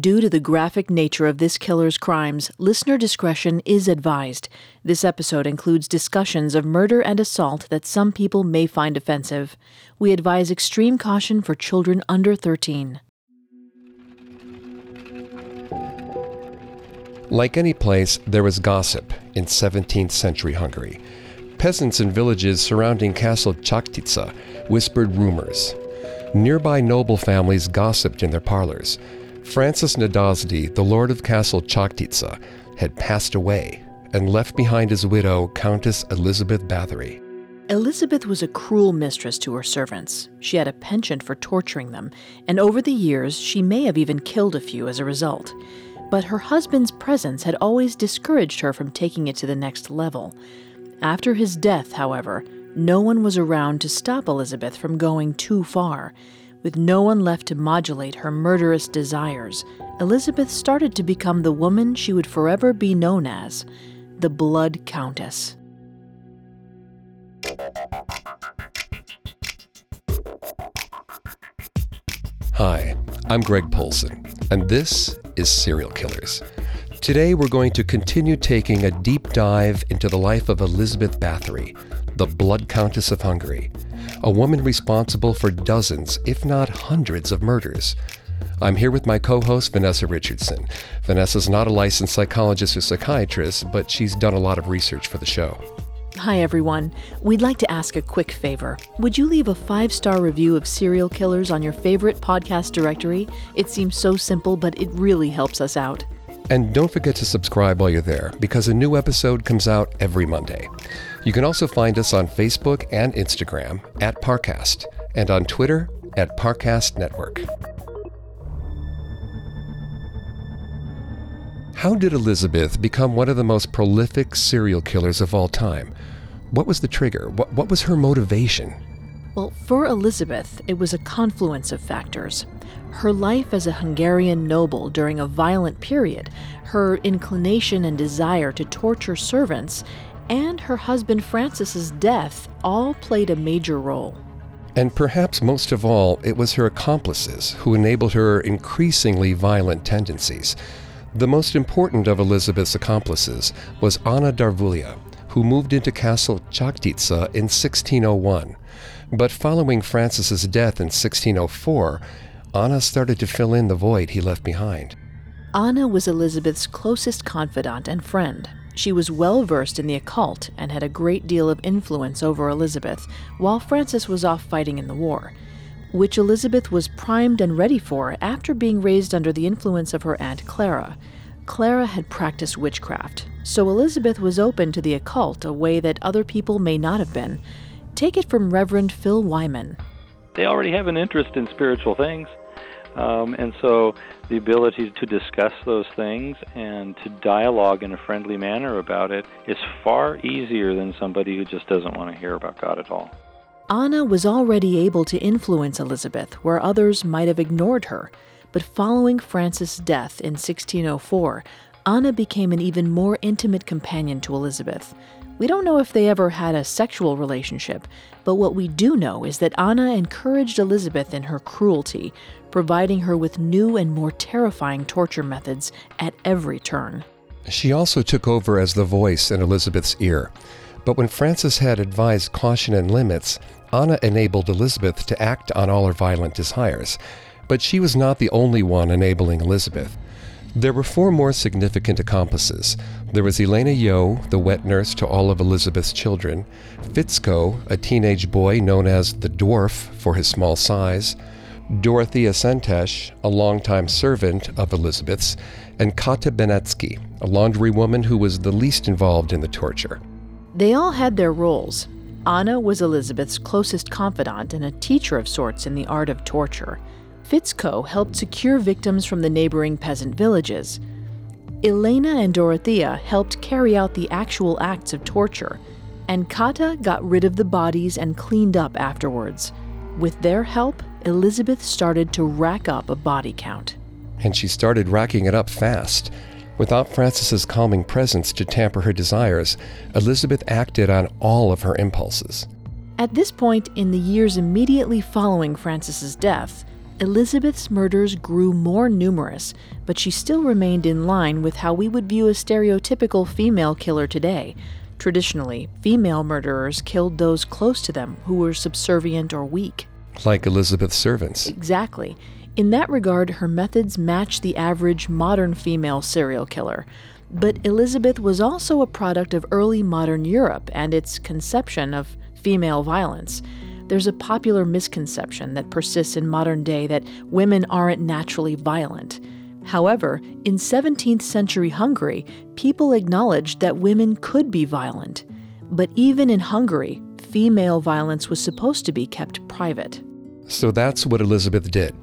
Due to the graphic nature of this killer's crimes, listener discretion is advised. This episode includes discussions of murder and assault that some people may find offensive. We advise extreme caution for children under 13. Like any place, there was gossip in 17th century Hungary. Peasants in villages surrounding Castle Chaktica whispered rumors. Nearby noble families gossiped in their parlors. Francis Nadasdy, the lord of Castle Chaktica, had passed away and left behind his widow, Countess Elizabeth Bathory. Elizabeth was a cruel mistress to her servants. She had a penchant for torturing them, and over the years, she may have even killed a few as a result. But her husband's presence had always discouraged her from taking it to the next level. After his death, however, no one was around to stop Elizabeth from going too far. With no one left to modulate her murderous desires, Elizabeth started to become the woman she would forever be known as the Blood Countess. Hi, I'm Greg Polcyn, and this is Serial Killers. Today we're going to continue taking a deep dive into the life of Elizabeth Bathory, the Blood Countess of Hungary, a woman responsible for dozens, if not hundreds, of murders. I'm here with my co host, Vanessa Richardson. Vanessa's not a licensed psychologist or psychiatrist, but she's done a lot of research for the show. Hi, everyone. We'd like to ask a quick favor. Would you leave a five star review of serial killers on your favorite podcast directory? It seems so simple, but it really helps us out. And don't forget to subscribe while you're there, because a new episode comes out every Monday. You can also find us on Facebook and Instagram at Parcast, and on Twitter at Parcast Network. How did Elizabeth become one of the most prolific serial killers of all time? What was the trigger? What, what was her motivation? Well, for Elizabeth, it was a confluence of factors. Her life as a Hungarian noble during a violent period, her inclination and desire to torture servants, and her husband Francis's death all played a major role. And perhaps most of all, it was her accomplices who enabled her increasingly violent tendencies. The most important of Elizabeth's accomplices was Anna Darvulia, who moved into Castle Chaktica in 1601. But following Francis's death in 1604, Anna started to fill in the void he left behind. Anna was Elizabeth's closest confidant and friend. She was well versed in the occult and had a great deal of influence over Elizabeth, while Francis was off fighting in the war which Elizabeth was primed and ready for after being raised under the influence of her Aunt Clara. Clara had practiced witchcraft, so Elizabeth was open to the occult a way that other people may not have been. Take it from Reverend Phil Wyman. They already have an interest in spiritual things, um, and so the ability to discuss those things and to dialogue in a friendly manner about it is far easier than somebody who just doesn't want to hear about God at all. Anna was already able to influence Elizabeth where others might have ignored her, but following Francis' death in 1604, Anna became an even more intimate companion to Elizabeth. We don't know if they ever had a sexual relationship, but what we do know is that Anna encouraged Elizabeth in her cruelty, providing her with new and more terrifying torture methods at every turn. She also took over as the voice in Elizabeth's ear. But when Francis had advised caution and limits, Anna enabled Elizabeth to act on all her violent desires. But she was not the only one enabling Elizabeth. There were four more significant accomplices. There was Elena Yo, the wet nurse to all of Elizabeth's children, Fitzko, a teenage boy known as the Dwarf for his small size, Dorothea Sentesh, a longtime servant of Elizabeth's, and Kata Benetsky, a laundry woman who was the least involved in the torture. They all had their roles. Anna was Elizabeth's closest confidant and a teacher of sorts in the art of torture. Fitzko helped secure victims from the neighboring peasant villages. Elena and Dorothea helped carry out the actual acts of torture, and Kata got rid of the bodies and cleaned up afterwards. With their help, Elizabeth started to rack up a body count. And she started racking it up fast. Without Francis's calming presence to tamper her desires, Elizabeth acted on all of her impulses. At this point in the years immediately following Francis's death, Elizabeth's murders grew more numerous, but she still remained in line with how we would view a stereotypical female killer today. Traditionally, female murderers killed those close to them who were subservient or weak. Like Elizabeth's servants. Exactly. In that regard, her methods match the average modern female serial killer. But Elizabeth was also a product of early modern Europe and its conception of female violence. There's a popular misconception that persists in modern day that women aren't naturally violent. However, in 17th century Hungary, people acknowledged that women could be violent. But even in Hungary, female violence was supposed to be kept private. So that's what Elizabeth did.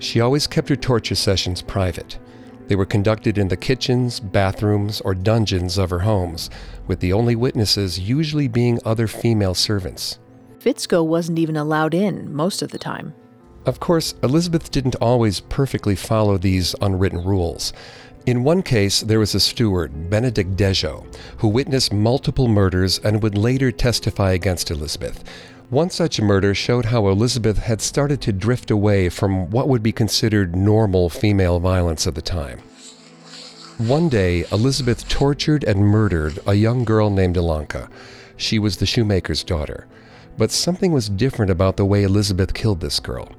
She always kept her torture sessions private. They were conducted in the kitchens, bathrooms, or dungeons of her homes, with the only witnesses usually being other female servants. Fitzko wasn't even allowed in most of the time. Of course, Elizabeth didn't always perfectly follow these unwritten rules. In one case, there was a steward, Benedict Dejo, who witnessed multiple murders and would later testify against Elizabeth. One such murder showed how Elizabeth had started to drift away from what would be considered normal female violence at the time. One day, Elizabeth tortured and murdered a young girl named Ilanka. She was the shoemaker's daughter. But something was different about the way Elizabeth killed this girl.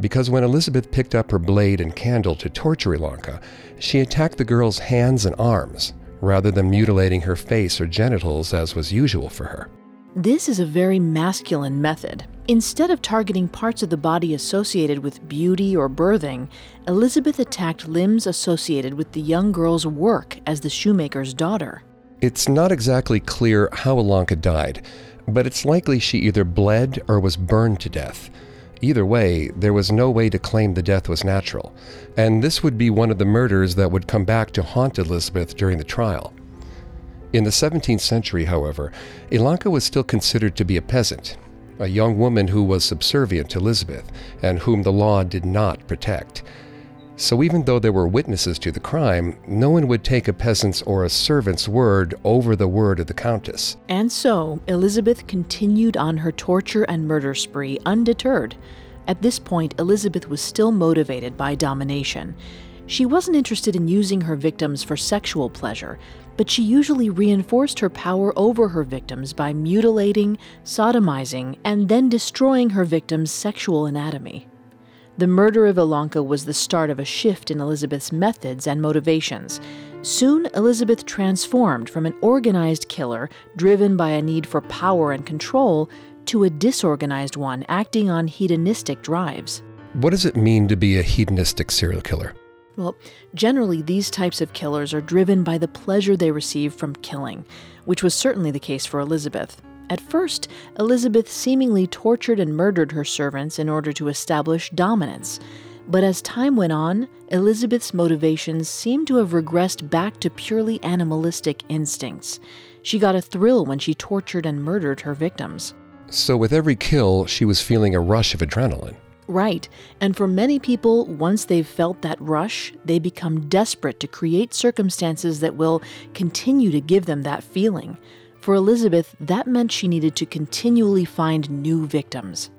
Because when Elizabeth picked up her blade and candle to torture Ilanka, she attacked the girl's hands and arms, rather than mutilating her face or genitals as was usual for her. This is a very masculine method. Instead of targeting parts of the body associated with beauty or birthing, Elizabeth attacked limbs associated with the young girl's work as the shoemaker's daughter. It's not exactly clear how Ilanka died, but it's likely she either bled or was burned to death. Either way, there was no way to claim the death was natural, and this would be one of the murders that would come back to haunt Elizabeth during the trial. In the 17th century, however, Ilanka was still considered to be a peasant, a young woman who was subservient to Elizabeth and whom the law did not protect. So even though there were witnesses to the crime, no one would take a peasant's or a servant's word over the word of the countess. And so, Elizabeth continued on her torture and murder spree undeterred. At this point, Elizabeth was still motivated by domination. She wasn't interested in using her victims for sexual pleasure, but she usually reinforced her power over her victims by mutilating, sodomizing, and then destroying her victims' sexual anatomy. The murder of Ilanka was the start of a shift in Elizabeth's methods and motivations. Soon, Elizabeth transformed from an organized killer driven by a need for power and control to a disorganized one acting on hedonistic drives. What does it mean to be a hedonistic serial killer? Well, generally, these types of killers are driven by the pleasure they receive from killing, which was certainly the case for Elizabeth. At first, Elizabeth seemingly tortured and murdered her servants in order to establish dominance. But as time went on, Elizabeth's motivations seemed to have regressed back to purely animalistic instincts. She got a thrill when she tortured and murdered her victims. So, with every kill, she was feeling a rush of adrenaline. Right. And for many people, once they've felt that rush, they become desperate to create circumstances that will continue to give them that feeling. For Elizabeth, that meant she needed to continually find new victims.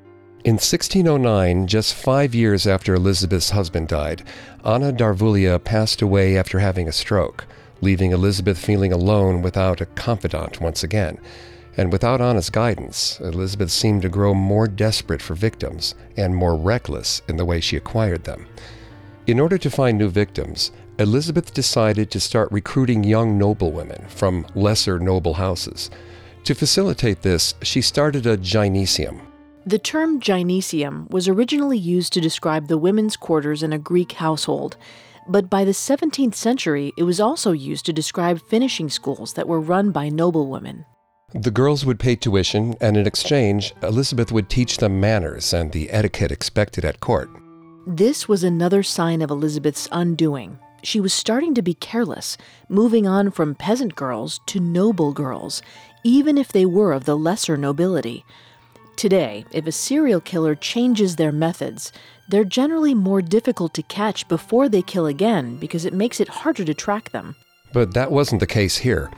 In 1609, just five years after Elizabeth's husband died, Anna Darvulia passed away after having a stroke, leaving Elizabeth feeling alone without a confidant once again. And without Anna's guidance, Elizabeth seemed to grow more desperate for victims and more reckless in the way she acquired them. In order to find new victims, Elizabeth decided to start recruiting young noblewomen from lesser noble houses. To facilitate this, she started a gynecium. The term gynecium was originally used to describe the women's quarters in a Greek household, but by the 17th century it was also used to describe finishing schools that were run by noblewomen. The girls would pay tuition, and in exchange, Elizabeth would teach them manners and the etiquette expected at court. This was another sign of Elizabeth's undoing. She was starting to be careless, moving on from peasant girls to noble girls, even if they were of the lesser nobility. Today, if a serial killer changes their methods, they're generally more difficult to catch before they kill again because it makes it harder to track them. But that wasn't the case here.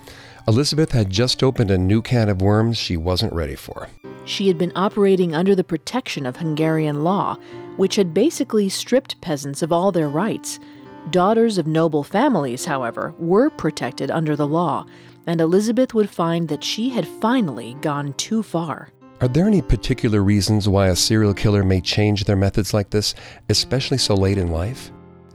Elizabeth had just opened a new can of worms she wasn't ready for. She had been operating under the protection of Hungarian law, which had basically stripped peasants of all their rights. Daughters of noble families, however, were protected under the law, and Elizabeth would find that she had finally gone too far. Are there any particular reasons why a serial killer may change their methods like this, especially so late in life?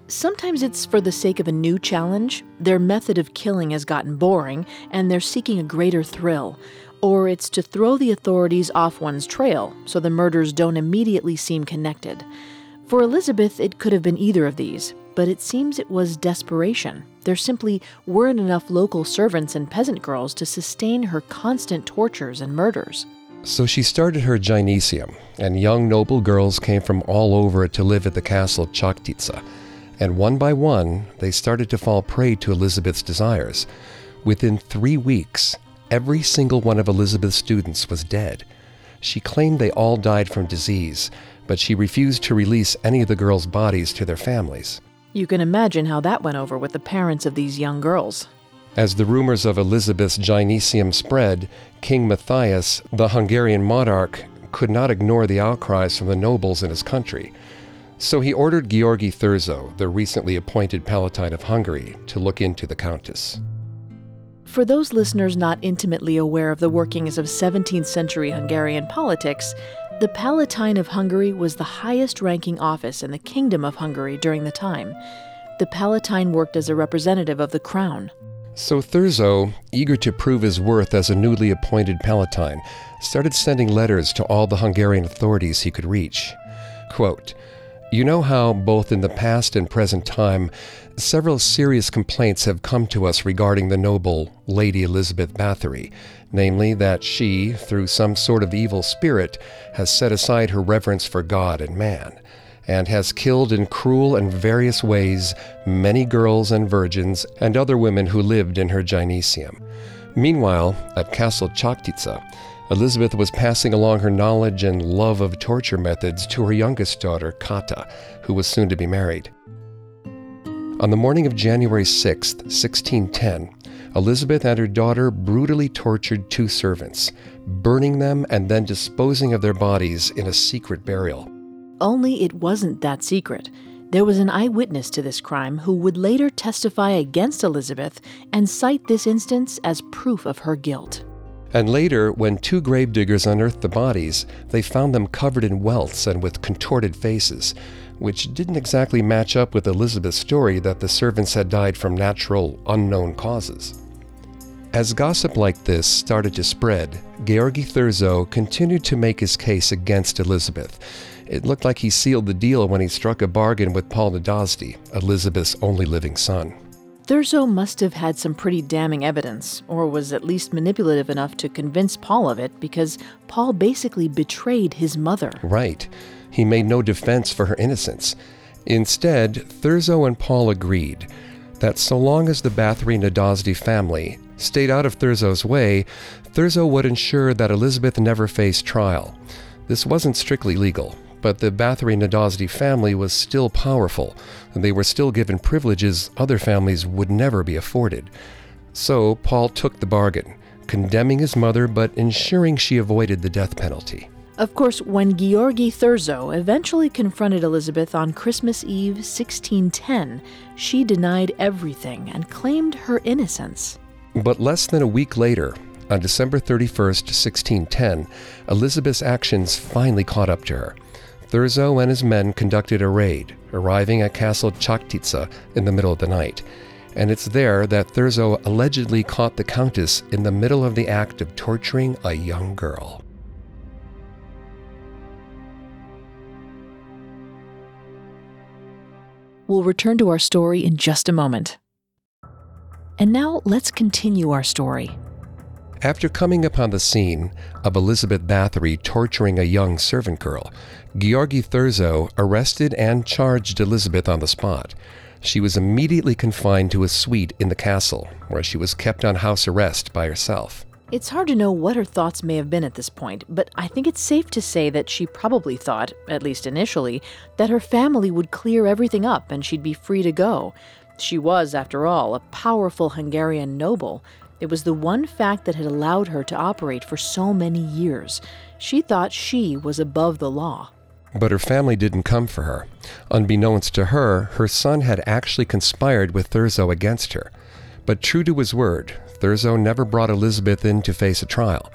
Sometimes it's for the sake of a new challenge. Their method of killing has gotten boring, and they're seeking a greater thrill. Or it's to throw the authorities off one's trail so the murders don't immediately seem connected. For Elizabeth, it could have been either of these, but it seems it was desperation. There simply weren't enough local servants and peasant girls to sustain her constant tortures and murders. So she started her gynecium, and young noble girls came from all over to live at the castle of Chaktitsa and one by one, they started to fall prey to Elizabeth's desires. Within three weeks, every single one of Elizabeth's students was dead. She claimed they all died from disease, but she refused to release any of the girls' bodies to their families. You can imagine how that went over with the parents of these young girls. As the rumors of Elizabeth's gynecium spread, King Matthias, the Hungarian monarch, could not ignore the outcries from the nobles in his country. So he ordered Georgi Thurzo, the recently appointed Palatine of Hungary, to look into the Countess. For those listeners not intimately aware of the workings of 17th century Hungarian politics, the Palatine of Hungary was the highest ranking office in the Kingdom of Hungary during the time. The Palatine worked as a representative of the crown. So Thurzo, eager to prove his worth as a newly appointed Palatine, started sending letters to all the Hungarian authorities he could reach. Quote, you know how, both in the past and present time, several serious complaints have come to us regarding the noble Lady Elizabeth Bathory, namely that she, through some sort of evil spirit, has set aside her reverence for God and man, and has killed in cruel and various ways many girls and virgins and other women who lived in her gynecium. Meanwhile, at Castle Chaktitsa, Elizabeth was passing along her knowledge and love of torture methods to her youngest daughter, Kata, who was soon to be married. On the morning of January 6, 1610, Elizabeth and her daughter brutally tortured two servants, burning them and then disposing of their bodies in a secret burial. Only it wasn't that secret. There was an eyewitness to this crime who would later testify against Elizabeth and cite this instance as proof of her guilt. And later, when two gravediggers unearthed the bodies, they found them covered in welts and with contorted faces, which didn't exactly match up with Elizabeth's story that the servants had died from natural, unknown causes. As gossip like this started to spread, Georgi Thurzo continued to make his case against Elizabeth. It looked like he sealed the deal when he struck a bargain with Paul Nadasdy, Elizabeth's only living son. Thurzo must have had some pretty damning evidence, or was at least manipulative enough to convince Paul of it, because Paul basically betrayed his mother. Right. He made no defense for her innocence. Instead, Thurzo and Paul agreed that so long as the Bathory Nadasdy family stayed out of Thurzo's way, Thurzo would ensure that Elizabeth never faced trial. This wasn't strictly legal, but the Bathory Nadasdy family was still powerful, and they were still given privileges other families would never be afforded. So Paul took the bargain, condemning his mother but ensuring she avoided the death penalty. Of course, when Georgi Thurzo eventually confronted Elizabeth on Christmas Eve 1610, she denied everything and claimed her innocence. But less than a week later, on December 31st, 1610, Elizabeth's actions finally caught up to her. Thurzo and his men conducted a raid, arriving at Castle Chaktitsa in the middle of the night. And it's there that Thurzo allegedly caught the Countess in the middle of the act of torturing a young girl. We'll return to our story in just a moment. And now let's continue our story. After coming upon the scene of Elizabeth Bathory torturing a young servant girl, Georgi Thurzo arrested and charged Elizabeth on the spot. She was immediately confined to a suite in the castle, where she was kept on house arrest by herself. It's hard to know what her thoughts may have been at this point, but I think it's safe to say that she probably thought, at least initially, that her family would clear everything up and she'd be free to go. She was, after all, a powerful Hungarian noble It was the one fact that had allowed her to operate for so many years. She thought she was above the law. But her family didn't come for her. Unbeknownst to her, her son had actually conspired with Thurzo against her. But true to his word, Thurzo never brought Elizabeth in to face a trial.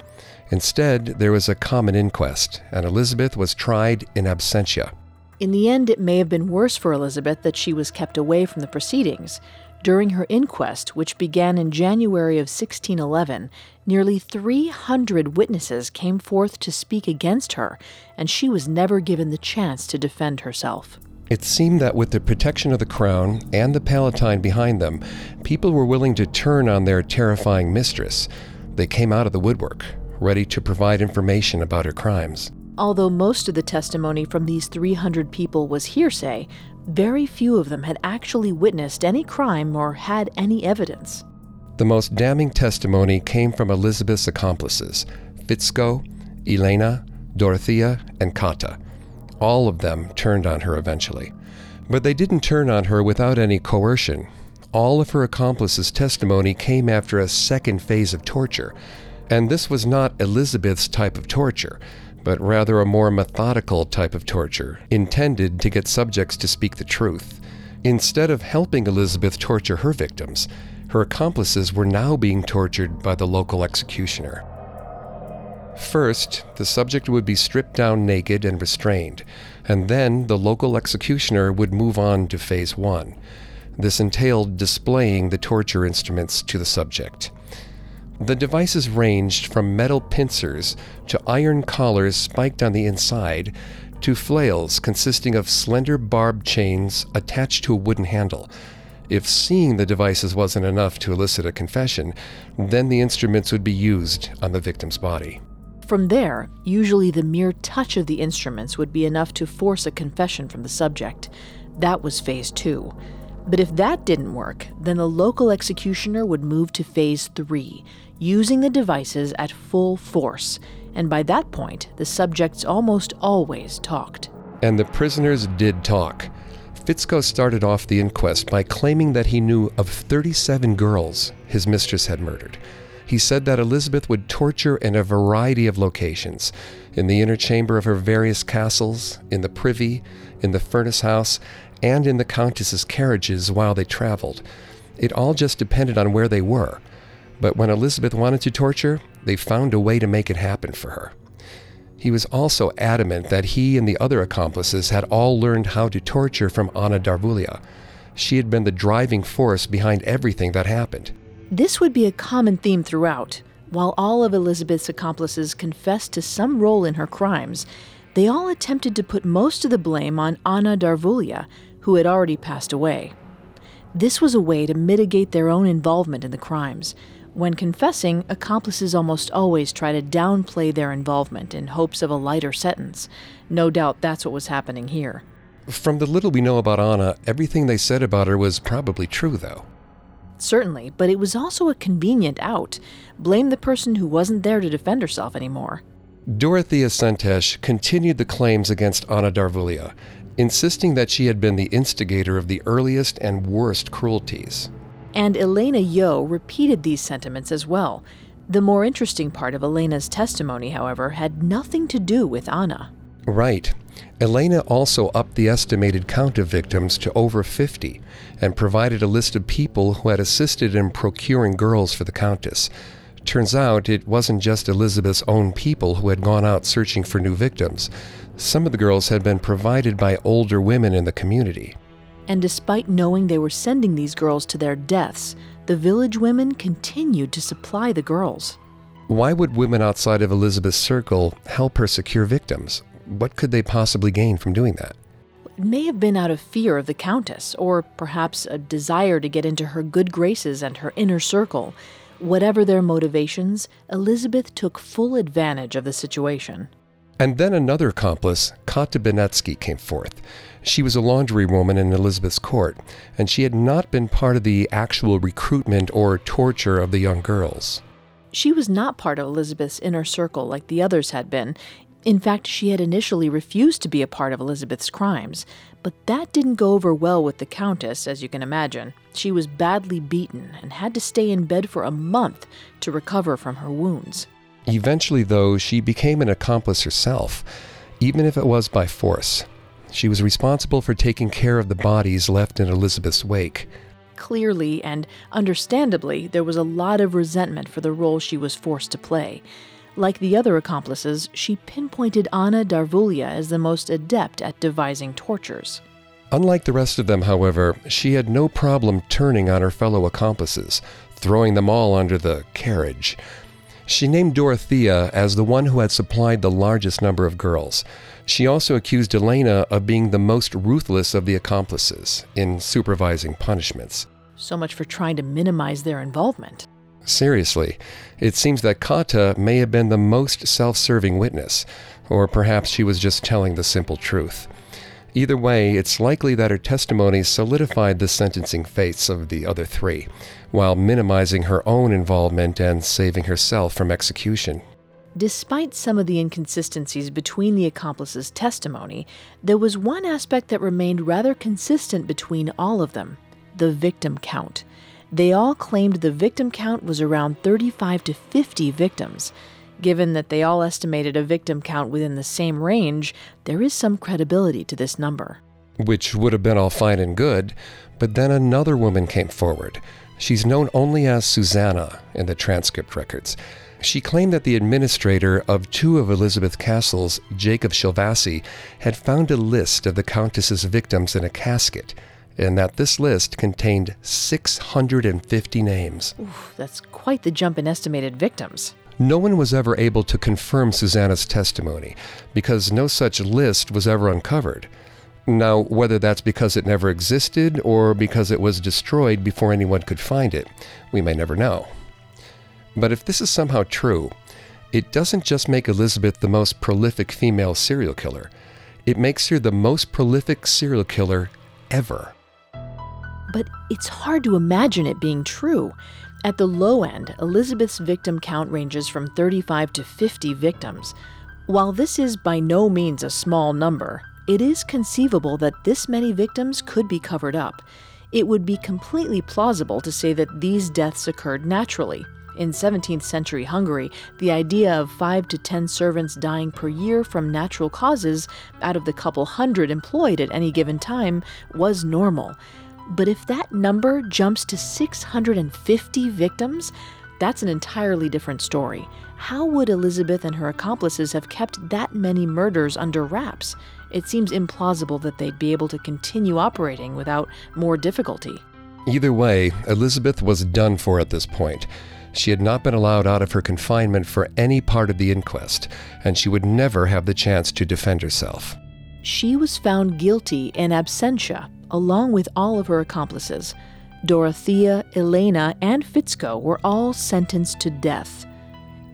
Instead, there was a common inquest, and Elizabeth was tried in absentia. In the end, it may have been worse for Elizabeth that she was kept away from the proceedings. During her inquest, which began in January of 1611, nearly 300 witnesses came forth to speak against her, and she was never given the chance to defend herself. It seemed that with the protection of the crown and the Palatine behind them, people were willing to turn on their terrifying mistress. They came out of the woodwork, ready to provide information about her crimes. Although most of the testimony from these 300 people was hearsay, very few of them had actually witnessed any crime or had any evidence. The most damning testimony came from Elizabeth's accomplices Fitzko, Elena, Dorothea, and Kata. All of them turned on her eventually. But they didn't turn on her without any coercion. All of her accomplices' testimony came after a second phase of torture. And this was not Elizabeth's type of torture but rather a more methodical type of torture, intended to get subjects to speak the truth. Instead of helping Elizabeth torture her victims, her accomplices were now being tortured by the local executioner. First, the subject would be stripped down naked and restrained, and then the local executioner would move on to phase one. This entailed displaying the torture instruments to the subject. The devices ranged from metal pincers to iron collars spiked on the inside to flails consisting of slender barbed chains attached to a wooden handle. If seeing the devices wasn't enough to elicit a confession, then the instruments would be used on the victim's body. From there, usually the mere touch of the instruments would be enough to force a confession from the subject. That was phase two. But if that didn't work, then the local executioner would move to phase three, using the devices at full force, and by that point, the subjects almost always talked. And the prisoners did talk. Fitzko started off the inquest by claiming that he knew of 37 girls his mistress had murdered. He said that Elizabeth would torture in a variety of locations in the inner chamber of her various castles, in the privy, in the furnace house, and in the Countess's carriages while they traveled. It all just depended on where they were. But when Elizabeth wanted to torture, they found a way to make it happen for her. He was also adamant that he and the other accomplices had all learned how to torture from Anna Darvulia. She had been the driving force behind everything that happened. This would be a common theme throughout. While all of Elizabeth's accomplices confessed to some role in her crimes, they all attempted to put most of the blame on Anna Darvulia, who had already passed away. This was a way to mitigate their own involvement in the crimes, when confessing, accomplices almost always try to downplay their involvement in hopes of a lighter sentence. No doubt that's what was happening here. From the little we know about Anna, everything they said about her was probably true, though. Certainly, but it was also a convenient out. Blame the person who wasn't there to defend herself anymore. Dorothea Sentesh continued the claims against Anna Darvulia, insisting that she had been the instigator of the earliest and worst cruelties. And Elena Yeo repeated these sentiments as well. The more interesting part of Elena's testimony, however, had nothing to do with Anna. Right. Elena also upped the estimated count of victims to over 50 and provided a list of people who had assisted in procuring girls for the Countess. Turns out it wasn't just Elizabeth's own people who had gone out searching for new victims. Some of the girls had been provided by older women in the community and despite knowing they were sending these girls to their deaths, the village women continued to supply the girls. Why would women outside of Elizabeth's circle help her secure victims? What could they possibly gain from doing that? It may have been out of fear of the Countess, or perhaps a desire to get into her good graces and her inner circle. Whatever their motivations, Elizabeth took full advantage of the situation. And then another accomplice, Kata Benetsky, came forth. She was a laundry woman in Elizabeth's court, and she had not been part of the actual recruitment or torture of the young girls. She was not part of Elizabeth's inner circle like the others had been. In fact, she had initially refused to be a part of Elizabeth's crimes, but that didn't go over well with the Countess, as you can imagine. She was badly beaten and had to stay in bed for a month to recover from her wounds. Eventually, though, she became an accomplice herself, even if it was by force. She was responsible for taking care of the bodies left in Elizabeth's wake. Clearly and understandably, there was a lot of resentment for the role she was forced to play. Like the other accomplices, she pinpointed Anna Darvulia as the most adept at devising tortures. Unlike the rest of them, however, she had no problem turning on her fellow accomplices, throwing them all under the carriage. She named Dorothea as the one who had supplied the largest number of girls. She also accused Elena of being the most ruthless of the accomplices in supervising punishments. So much for trying to minimize their involvement. Seriously, it seems that Kata may have been the most self serving witness, or perhaps she was just telling the simple truth. Either way, it's likely that her testimony solidified the sentencing fates of the other three, while minimizing her own involvement and saving herself from execution. Despite some of the inconsistencies between the accomplices' testimony, there was one aspect that remained rather consistent between all of them the victim count. They all claimed the victim count was around 35 to 50 victims. Given that they all estimated a victim count within the same range, there is some credibility to this number. Which would have been all fine and good, but then another woman came forward. She's known only as Susanna in the transcript records. She claimed that the administrator of two of Elizabeth Castle's, Jacob Shilvassi, had found a list of the Countess's victims in a casket, and that this list contained 650 names. Oof, that's quite the jump in estimated victims. No one was ever able to confirm Susanna's testimony because no such list was ever uncovered. Now, whether that's because it never existed or because it was destroyed before anyone could find it, we may never know. But if this is somehow true, it doesn't just make Elizabeth the most prolific female serial killer, it makes her the most prolific serial killer ever. But it's hard to imagine it being true. At the low end, Elizabeth's victim count ranges from 35 to 50 victims. While this is by no means a small number, it is conceivable that this many victims could be covered up. It would be completely plausible to say that these deaths occurred naturally. In 17th century Hungary, the idea of 5 to 10 servants dying per year from natural causes out of the couple hundred employed at any given time was normal. But if that number jumps to 650 victims, that's an entirely different story. How would Elizabeth and her accomplices have kept that many murders under wraps? It seems implausible that they'd be able to continue operating without more difficulty. Either way, Elizabeth was done for at this point. She had not been allowed out of her confinement for any part of the inquest, and she would never have the chance to defend herself. She was found guilty in absentia, along with all of her accomplices. Dorothea, Elena, and Fitzko were all sentenced to death.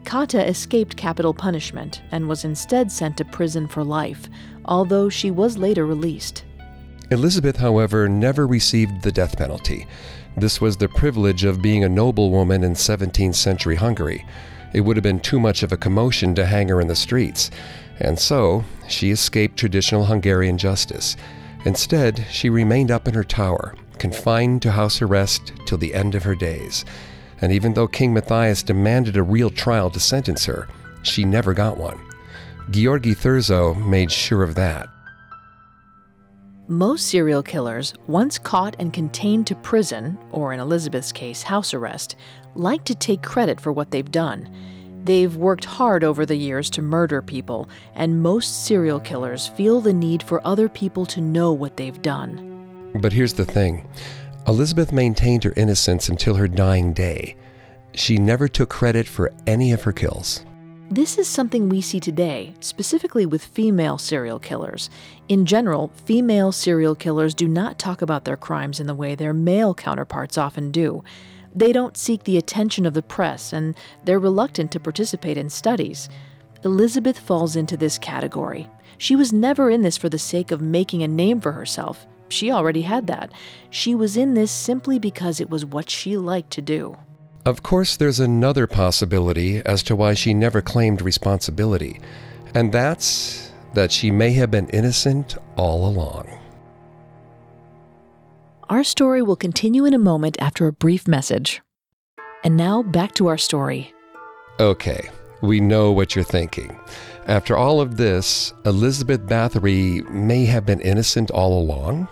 Kata escaped capital punishment and was instead sent to prison for life, although she was later released. Elizabeth, however, never received the death penalty. This was the privilege of being a noblewoman in 17th century Hungary. It would have been too much of a commotion to hang her in the streets, and so she escaped traditional Hungarian justice. Instead, she remained up in her tower, confined to house arrest till the end of her days. And even though King Matthias demanded a real trial to sentence her, she never got one. Georgi Thurzo made sure of that. Most serial killers, once caught and contained to prison, or in Elizabeth's case, house arrest, like to take credit for what they've done. They've worked hard over the years to murder people, and most serial killers feel the need for other people to know what they've done. But here's the thing Elizabeth maintained her innocence until her dying day. She never took credit for any of her kills. This is something we see today, specifically with female serial killers. In general, female serial killers do not talk about their crimes in the way their male counterparts often do. They don't seek the attention of the press, and they're reluctant to participate in studies. Elizabeth falls into this category. She was never in this for the sake of making a name for herself. She already had that. She was in this simply because it was what she liked to do. Of course, there's another possibility as to why she never claimed responsibility, And that's that she may have been innocent all along. Our story will continue in a moment after a brief message. And now back to our story. Okay, we know what you're thinking. After all of this, Elizabeth Bathory may have been innocent all along?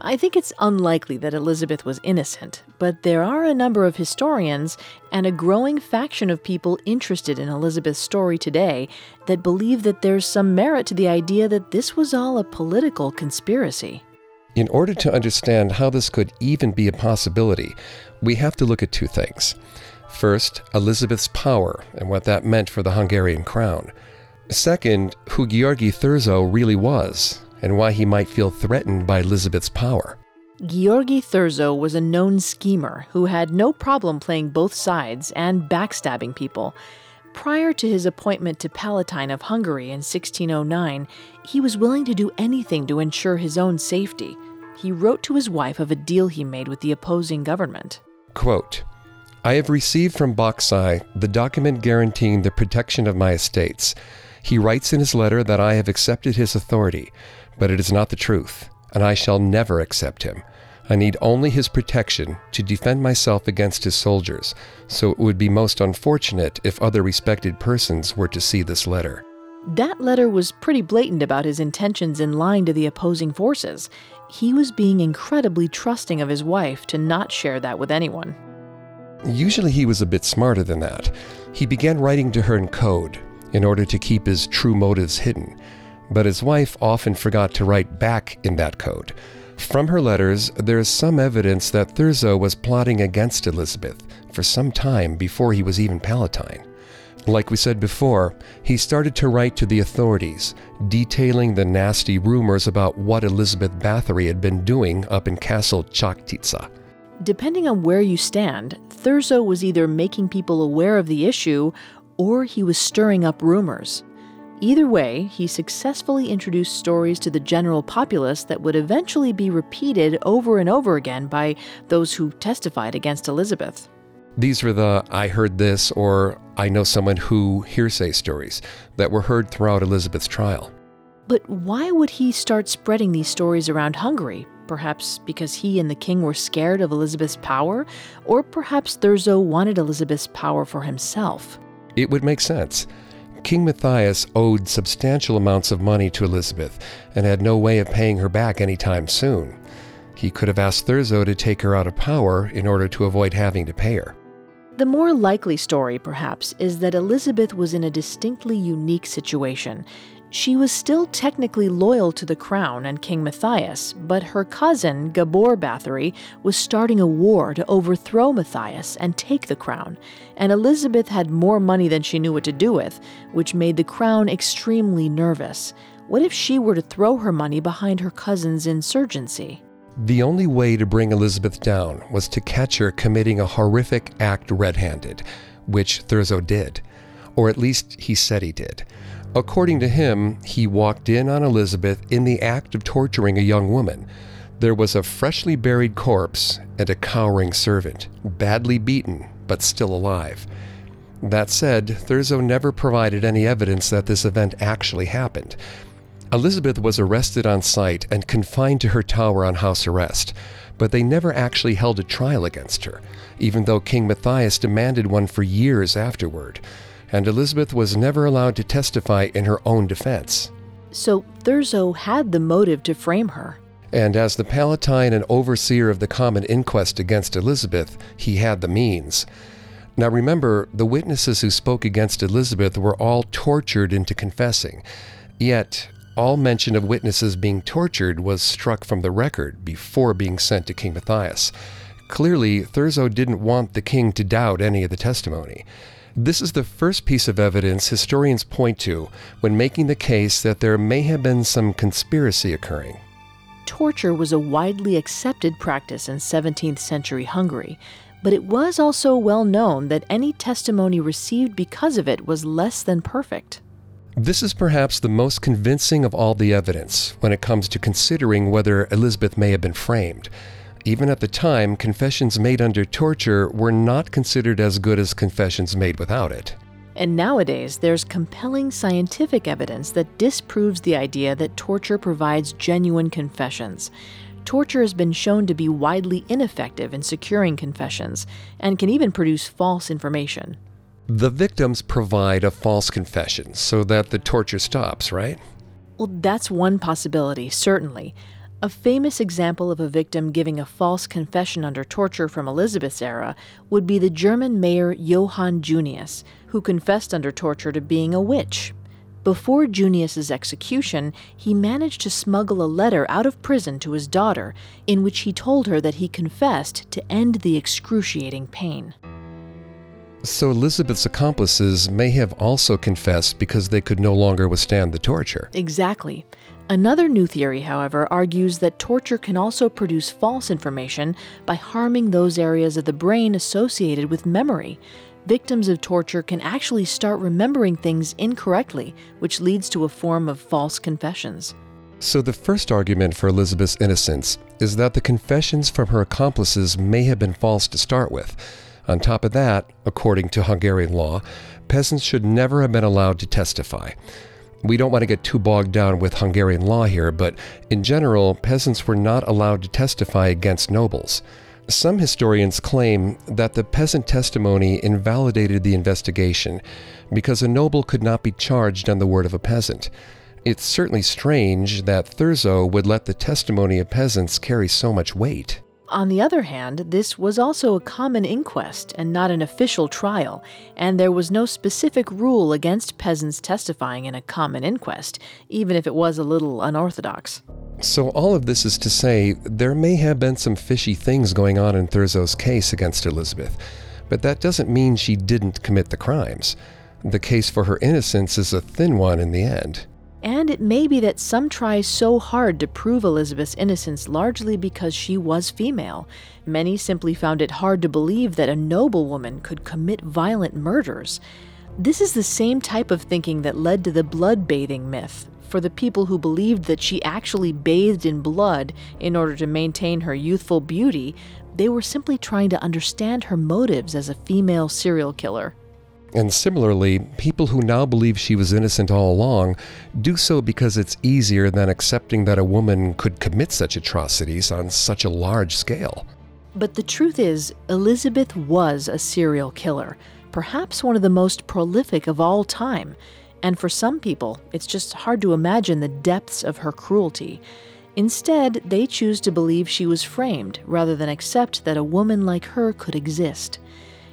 I think it's unlikely that Elizabeth was innocent, but there are a number of historians and a growing faction of people interested in Elizabeth's story today that believe that there's some merit to the idea that this was all a political conspiracy. In order to understand how this could even be a possibility, we have to look at two things. First, Elizabeth's power and what that meant for the Hungarian crown. Second, who Georgi Thurzo really was and why he might feel threatened by Elizabeth's power. Georgi Thurzo was a known schemer who had no problem playing both sides and backstabbing people. Prior to his appointment to Palatine of Hungary in 1609, he was willing to do anything to ensure his own safety. He wrote to his wife of a deal he made with the opposing government. Quote, I have received from Bocskai the document guaranteeing the protection of my estates. He writes in his letter that I have accepted his authority, but it is not the truth, and I shall never accept him. I need only his protection to defend myself against his soldiers, so it would be most unfortunate if other respected persons were to see this letter. That letter was pretty blatant about his intentions in lying to the opposing forces. He was being incredibly trusting of his wife to not share that with anyone. Usually he was a bit smarter than that. He began writing to her in code, in order to keep his true motives hidden. But his wife often forgot to write back in that code. From her letters, there is some evidence that Thurzo was plotting against Elizabeth for some time before he was even Palatine. Like we said before, he started to write to the authorities, detailing the nasty rumors about what Elizabeth Bathory had been doing up in Castle Choctitza. Depending on where you stand, Thurzo was either making people aware of the issue or he was stirring up rumors. Either way, he successfully introduced stories to the general populace that would eventually be repeated over and over again by those who testified against Elizabeth. These were the I heard this or I know someone who hearsay stories that were heard throughout Elizabeth's trial. But why would he start spreading these stories around Hungary? Perhaps because he and the king were scared of Elizabeth's power? Or perhaps Thurzo wanted Elizabeth's power for himself? It would make sense. King Matthias owed substantial amounts of money to Elizabeth and had no way of paying her back any time soon. He could have asked Thurzo to take her out of power in order to avoid having to pay her. The more likely story, perhaps, is that Elizabeth was in a distinctly unique situation. She was still technically loyal to the crown and King Matthias, but her cousin, Gabor Bathory, was starting a war to overthrow Matthias and take the crown, and Elizabeth had more money than she knew what to do with, which made the crown extremely nervous. What if she were to throw her money behind her cousin's insurgency? The only way to bring Elizabeth down was to catch her committing a horrific act red handed, which Thurzo did. Or at least he said he did. According to him, he walked in on Elizabeth in the act of torturing a young woman. There was a freshly buried corpse and a cowering servant, badly beaten, but still alive. That said, Thurzo never provided any evidence that this event actually happened. Elizabeth was arrested on site and confined to her tower on house arrest, but they never actually held a trial against her, even though King Matthias demanded one for years afterward and Elizabeth was never allowed to testify in her own defense. So Thurzo had the motive to frame her. And as the Palatine and overseer of the common inquest against Elizabeth, he had the means. Now remember, the witnesses who spoke against Elizabeth were all tortured into confessing. Yet, all mention of witnesses being tortured was struck from the record before being sent to King Matthias. Clearly, Thurzo didn't want the king to doubt any of the testimony. This is the first piece of evidence historians point to when making the case that there may have been some conspiracy occurring. Torture was a widely accepted practice in 17th century Hungary, but it was also well known that any testimony received because of it was less than perfect. This is perhaps the most convincing of all the evidence when it comes to considering whether Elizabeth may have been framed. Even at the time, confessions made under torture were not considered as good as confessions made without it. And nowadays, there's compelling scientific evidence that disproves the idea that torture provides genuine confessions. Torture has been shown to be widely ineffective in securing confessions and can even produce false information. The victims provide a false confession so that the torture stops, right? Well, that's one possibility, certainly. A famous example of a victim giving a false confession under torture from Elizabeth's era would be the German mayor Johann Junius, who confessed under torture to being a witch. Before Junius's execution, he managed to smuggle a letter out of prison to his daughter in which he told her that he confessed to end the excruciating pain. So Elizabeth's accomplices may have also confessed because they could no longer withstand the torture. Exactly. Another new theory, however, argues that torture can also produce false information by harming those areas of the brain associated with memory. Victims of torture can actually start remembering things incorrectly, which leads to a form of false confessions. So, the first argument for Elizabeth's innocence is that the confessions from her accomplices may have been false to start with. On top of that, according to Hungarian law, peasants should never have been allowed to testify. We don't want to get too bogged down with Hungarian law here, but in general, peasants were not allowed to testify against nobles. Some historians claim that the peasant testimony invalidated the investigation because a noble could not be charged on the word of a peasant. It's certainly strange that Thurzo would let the testimony of peasants carry so much weight. On the other hand, this was also a common inquest and not an official trial, and there was no specific rule against peasants testifying in a common inquest, even if it was a little unorthodox. So, all of this is to say, there may have been some fishy things going on in Thurzo's case against Elizabeth, but that doesn't mean she didn't commit the crimes. The case for her innocence is a thin one in the end. And it may be that some try so hard to prove Elizabeth's innocence largely because she was female. Many simply found it hard to believe that a noblewoman could commit violent murders. This is the same type of thinking that led to the blood bathing myth. For the people who believed that she actually bathed in blood in order to maintain her youthful beauty, they were simply trying to understand her motives as a female serial killer. And similarly, people who now believe she was innocent all along do so because it's easier than accepting that a woman could commit such atrocities on such a large scale. But the truth is, Elizabeth was a serial killer, perhaps one of the most prolific of all time. And for some people, it's just hard to imagine the depths of her cruelty. Instead, they choose to believe she was framed rather than accept that a woman like her could exist.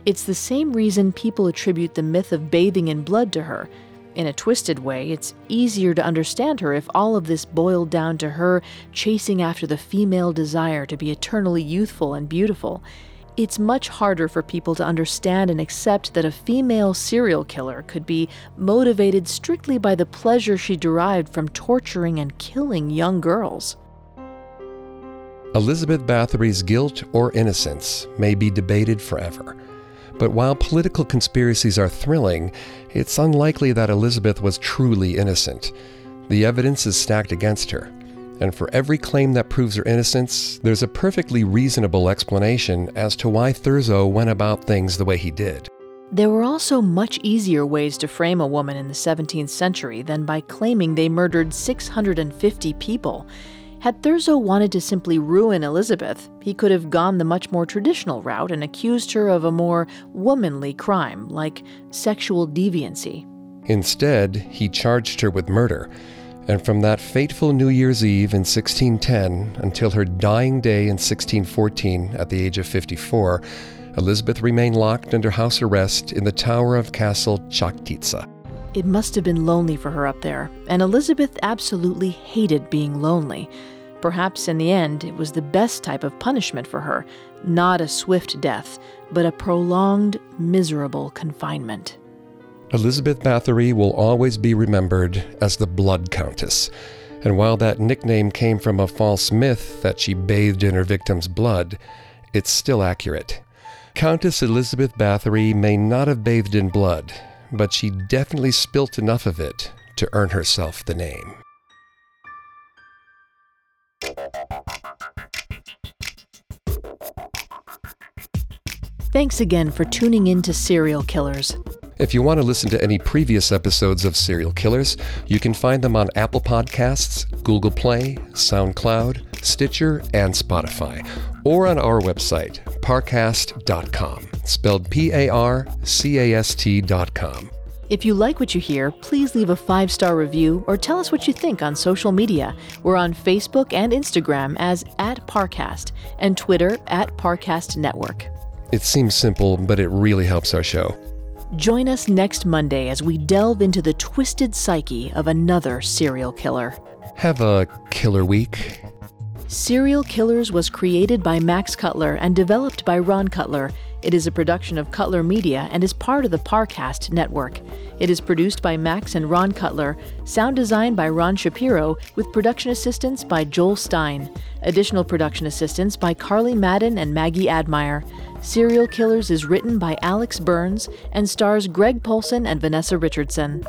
It's the same reason people attribute the myth of bathing in blood to her. In a twisted way, it's easier to understand her if all of this boiled down to her chasing after the female desire to be eternally youthful and beautiful. It's much harder for people to understand and accept that a female serial killer could be motivated strictly by the pleasure she derived from torturing and killing young girls. Elizabeth Bathory's guilt or innocence may be debated forever. But while political conspiracies are thrilling, it's unlikely that Elizabeth was truly innocent. The evidence is stacked against her. And for every claim that proves her innocence, there's a perfectly reasonable explanation as to why Thurzo went about things the way he did. There were also much easier ways to frame a woman in the 17th century than by claiming they murdered 650 people. Had Thurzo wanted to simply ruin Elizabeth, he could have gone the much more traditional route and accused her of a more womanly crime, like sexual deviancy. Instead, he charged her with murder. And from that fateful New Year's Eve in 1610 until her dying day in 1614 at the age of 54, Elizabeth remained locked under house arrest in the tower of Castle Čachtice. It must have been lonely for her up there, and Elizabeth absolutely hated being lonely. Perhaps in the end, it was the best type of punishment for her not a swift death, but a prolonged, miserable confinement. Elizabeth Bathory will always be remembered as the Blood Countess. And while that nickname came from a false myth that she bathed in her victim's blood, it's still accurate. Countess Elizabeth Bathory may not have bathed in blood, but she definitely spilt enough of it to earn herself the name. Thanks again for tuning in to Serial Killers. If you want to listen to any previous episodes of Serial Killers, you can find them on Apple Podcasts, Google Play, SoundCloud, Stitcher, and Spotify, or on our website, parcast.com, spelled P A R C A S T.com. If you like what you hear, please leave a five star review or tell us what you think on social media. We're on Facebook and Instagram as at Parcast and Twitter at Parcast Network. It seems simple, but it really helps our show. Join us next Monday as we delve into the twisted psyche of another serial killer. Have a killer week. Serial Killers was created by Max Cutler and developed by Ron Cutler. It is a production of Cutler Media and is part of the Parcast network. It is produced by Max and Ron Cutler, sound design by Ron Shapiro, with production assistance by Joel Stein. Additional production assistance by Carly Madden and Maggie Admire. Serial Killers is written by Alex Burns and stars Greg Polcyn and Vanessa Richardson.